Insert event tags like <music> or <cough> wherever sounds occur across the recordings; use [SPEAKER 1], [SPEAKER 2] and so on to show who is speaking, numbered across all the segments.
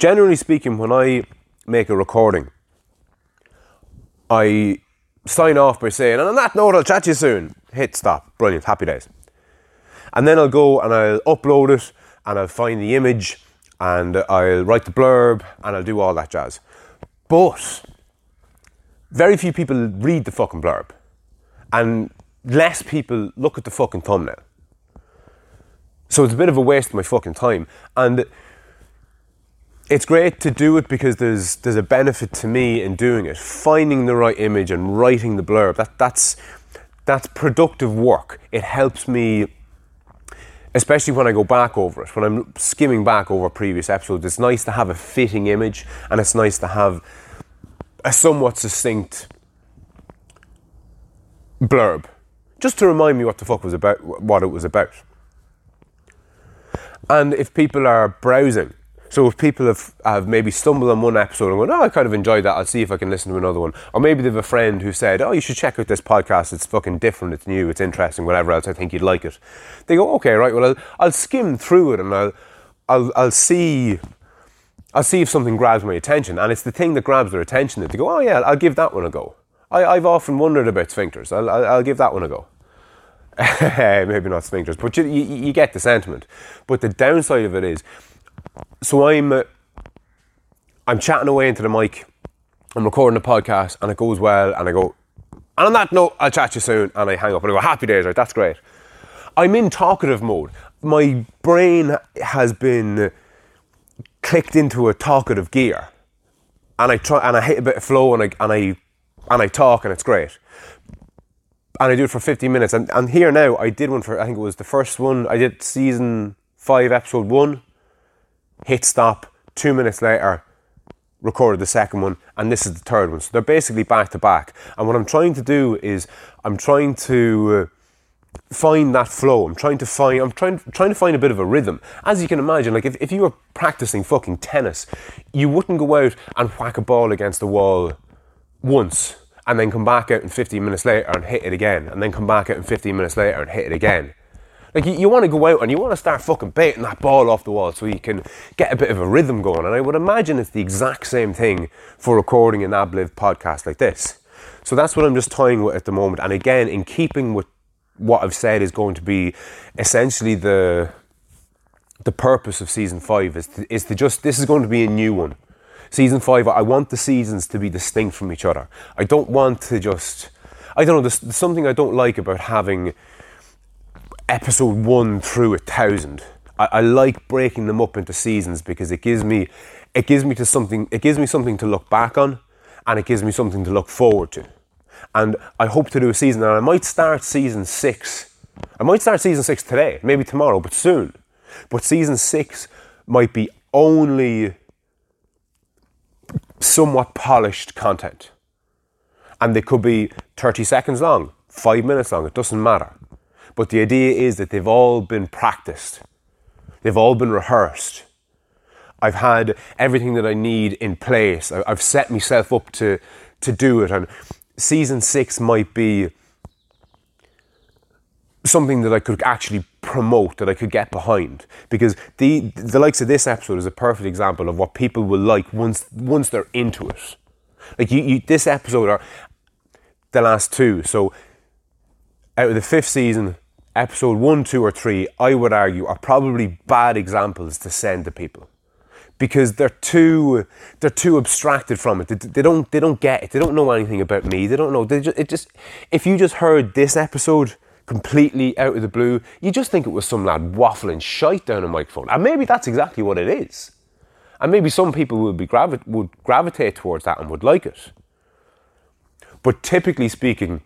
[SPEAKER 1] Generally speaking, when I make a recording, I sign off by saying, and on that note, I'll chat to you soon. Hit stop. Brilliant. Happy days. And then I'll go and I'll upload it and I'll find the image and I'll write the blurb and I'll do all that jazz. But very few people read the fucking blurb and less people look at the fucking thumbnail. So it's a bit of a waste of my fucking time. And it's great to do it because there's there's a benefit to me in doing it. Finding the right image and writing the blurb. That that's that's productive work. It helps me especially when I go back over it, when I'm skimming back over previous episodes, it's nice to have a fitting image and it's nice to have a somewhat succinct blurb just to remind me what the fuck was about what it was about. And if people are browsing so if people have, have maybe stumbled on one episode and gone, oh, I kind of enjoyed that, I'll see if I can listen to another one. Or maybe they have a friend who said, oh, you should check out this podcast. It's fucking different, it's new, it's interesting, whatever else. I think you'd like it. They go, okay, right. Well, I'll, I'll skim through it and I'll, I'll, I'll see. I'll see if something grabs my attention, and it's the thing that grabs their attention that they go, "Oh yeah, I'll give that one a go." I, have often wondered about sphincters. I'll, I'll, I'll give that one a go. <laughs> Maybe not sphincters, but you, you, you, get the sentiment. But the downside of it is, so I'm uh, I'm chatting away into the mic. I'm recording the podcast and it goes well and I go, and on that note, I'll chat to you soon. And I hang up and I go, happy days, right? That's great. I'm in talkative mode. My brain has been clicked into a talkative gear. And I try and I hit a bit of flow and I and I and I talk and it's great. And I do it for 15 minutes. And, and here now, I did one for I think it was the first one. I did season five, episode one hit stop, two minutes later, recorded the second one, and this is the third one. So they're basically back to back. And what I'm trying to do is I'm trying to uh, find that flow. I'm trying to find I'm trying trying to find a bit of a rhythm. As you can imagine, like if, if you were practicing fucking tennis, you wouldn't go out and whack a ball against the wall once and then come back out in 15 minutes later and hit it again, and then come back out in 15 minutes later and hit it again. Like you, you want to go out and you want to start fucking baiting that ball off the wall so you can get a bit of a rhythm going. And I would imagine it's the exact same thing for recording an ad-lib podcast like this. So that's what I'm just toying with at the moment. And again, in keeping with what I've said is going to be essentially the the purpose of season five is to, is to just this is going to be a new one. Season five, I want the seasons to be distinct from each other. I don't want to just I don't know. There's, there's something I don't like about having episode one through a thousand. I, I, like breaking them up into seasons because it gives me it gives me to something it gives me something to look back on and it gives me something to look forward to. And I hope to do a season and I might start season six. I might start season six today, maybe tomorrow, but soon. But season six might be only somewhat polished content. And they could be 30 seconds long, five minutes long, it doesn't matter. But the idea is that they've all been practiced, they've all been rehearsed. I've had everything that I need in place. I've set myself up to, to do it. And season six might be something that I could actually promote, that I could get behind. Because the, the likes of this episode is a perfect example of what people will like once, once they're into it. Like you, you this episode are the last two. So out of the fifth season, episode one, two, or three, I would argue, are probably bad examples to send to people because they're too they're too abstracted from it. They, they, don't they don't get it. They don't know anything about me. They don't know. They just, it just if you just heard this episode completely out of the blue, you just think it was some lad waffling shite down a microphone, and maybe that's exactly what it is. And maybe some people would be gravi- would gravitate towards that and would like it. But typically speaking,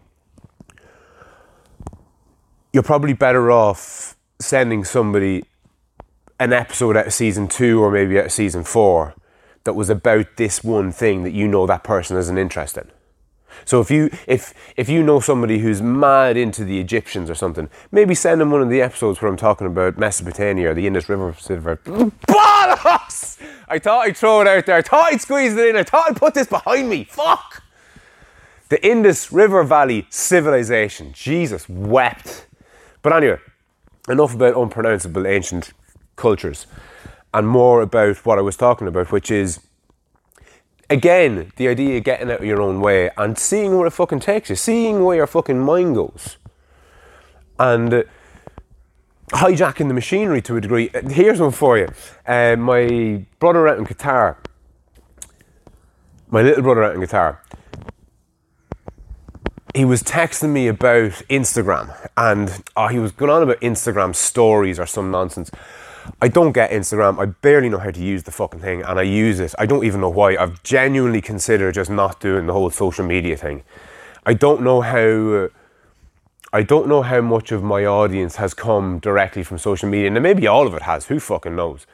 [SPEAKER 1] you're probably better off sending somebody an episode out of season two or maybe out of season four that was about this one thing that you know that person has an interest in. So if you if if you know somebody who's mad into the Egyptians or something, maybe send them one of the episodes where I'm talking about Mesopotamia or the Indus River. Bollocks! I thought I'd throw it out there. I thought I'd squeeze it in. I thought I'd put this behind me. Fuck! The Indus River Valley civilization. Jesus wept but anyway, enough about unpronounceable ancient cultures. and more about what I was talking about, which is again the idea of getting out of your own way and seeing where it fucking takes you, seeing where your fucking mind goes, and. Uh, hijacking the machinery to a degree. Here's one for you. Uh, my brother out in Qatar, my little brother out in Qatar, he was texting me about Instagram and oh, he was going on about Instagram stories or some nonsense. I don't get Instagram. I barely know how to use the fucking thing and I use it. I don't even know why. I've genuinely considered just not doing the whole social media thing. I don't know how. I don't know how much of my audience has come directly from social media, and maybe all of it has. Who fucking knows?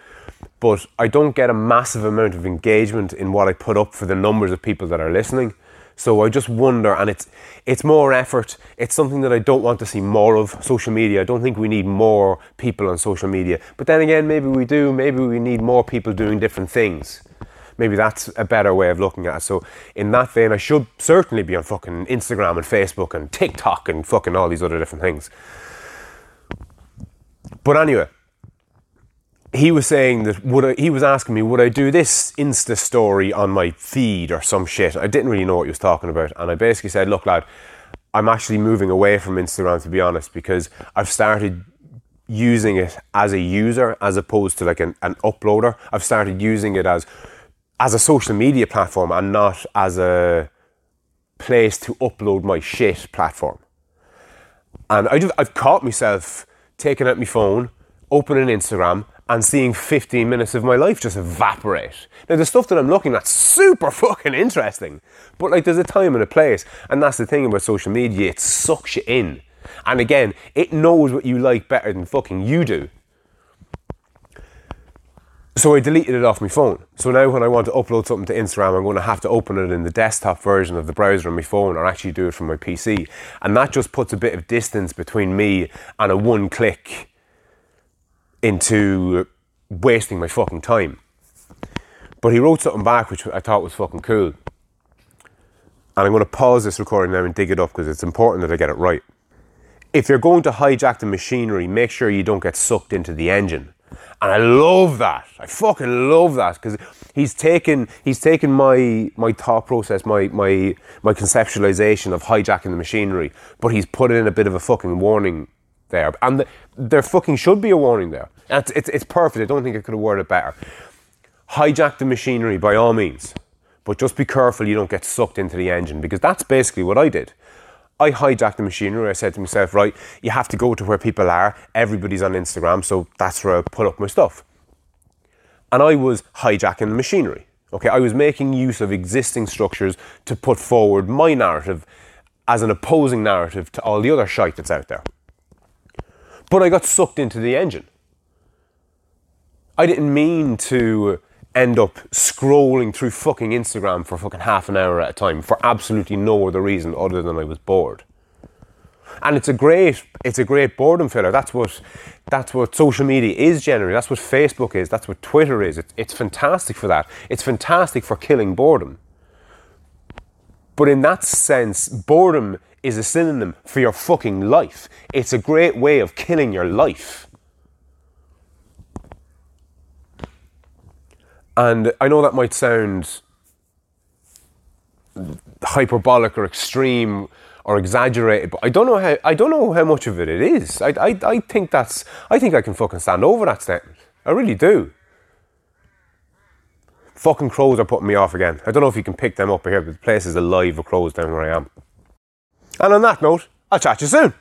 [SPEAKER 1] But I don't get a massive amount of engagement in what I put up for the numbers of people that are listening. So I just wonder, and it's it's more effort. It's something that I don't want to see more of. Social media. I don't think we need more people on social media. But then again, maybe we do. Maybe we need more people doing different things. Maybe that's a better way of looking at it. So in that vein, I should certainly be on fucking Instagram and Facebook and TikTok and fucking all these other different things. But anyway, he was saying that would I, he was asking me would I do this Insta story on my feed or some shit. I didn't really know what he was talking about, and I basically said, "Look, lad, I'm actually moving away from Instagram to be honest because I've started using it as a user as opposed to like an, an uploader. I've started using it as as a social media platform and not as a place to upload my shit platform. And I I've caught myself taking out my phone, opening Instagram, and seeing 15 minutes of my life just evaporate. Now, the stuff that I'm looking at super <laughs> fucking interesting, but like there's a time and a place, and that's the thing about social media, it sucks you in. And again, it knows what you like better than fucking you do. So I deleted it off my phone. So now when I want to upload something to Instagram, I'm going to have to open it in the desktop version of the browser on my phone or actually do it from my PC. And that just puts a bit of distance between me and a one click into wasting my fucking time. But he wrote something back which I thought was fucking cool. And I'm going to pause this recording now and dig it up because it's important that I get it right. If you're going to hijack the machinery, make sure you don't get sucked into the engine. And I love that. I fucking love that because he's taken he's taken my my thought process, my my my conceptualization of hijacking the machinery, but he's put in a bit of a fucking warning there. And the, there fucking should be a warning there. It's, it's, it's perfect. I don't think I could have worded it better. Hijack the machinery by all means, but just be careful you don't get sucked into the engine because that's basically what I did. I hijacked the machinery. I said to myself, right, you have to go to where people are. Everybody's on Instagram, so that's where I put up my stuff. And I was hijacking the machinery. Okay, I was making use of existing structures to put forward my narrative as an opposing narrative to all the other shite that's out there. But I got sucked into the engine. I didn't mean to end up scrolling through fucking Instagram for fucking half an hour at a time for absolutely no other reason other than I was bored. And it's a great it's a great boredom filler. That's what that's what social media is generally. That's what Facebook is. That's what Twitter is. It's, it's fantastic for that. It's fantastic for killing boredom. But in that sense, boredom is a synonym for your fucking life. It's a great way of killing your life. And I know that might sound hyperbolic or extreme or exaggerated, but I don't know how I don't know how much of it it is. I, I, I think that's I think I can fucking stand over that statement. I really do. Fucking crows are putting me off again. I don't know if you can pick them up here, but the place is alive with crows down where I am. And on that note, I'll chat to you soon.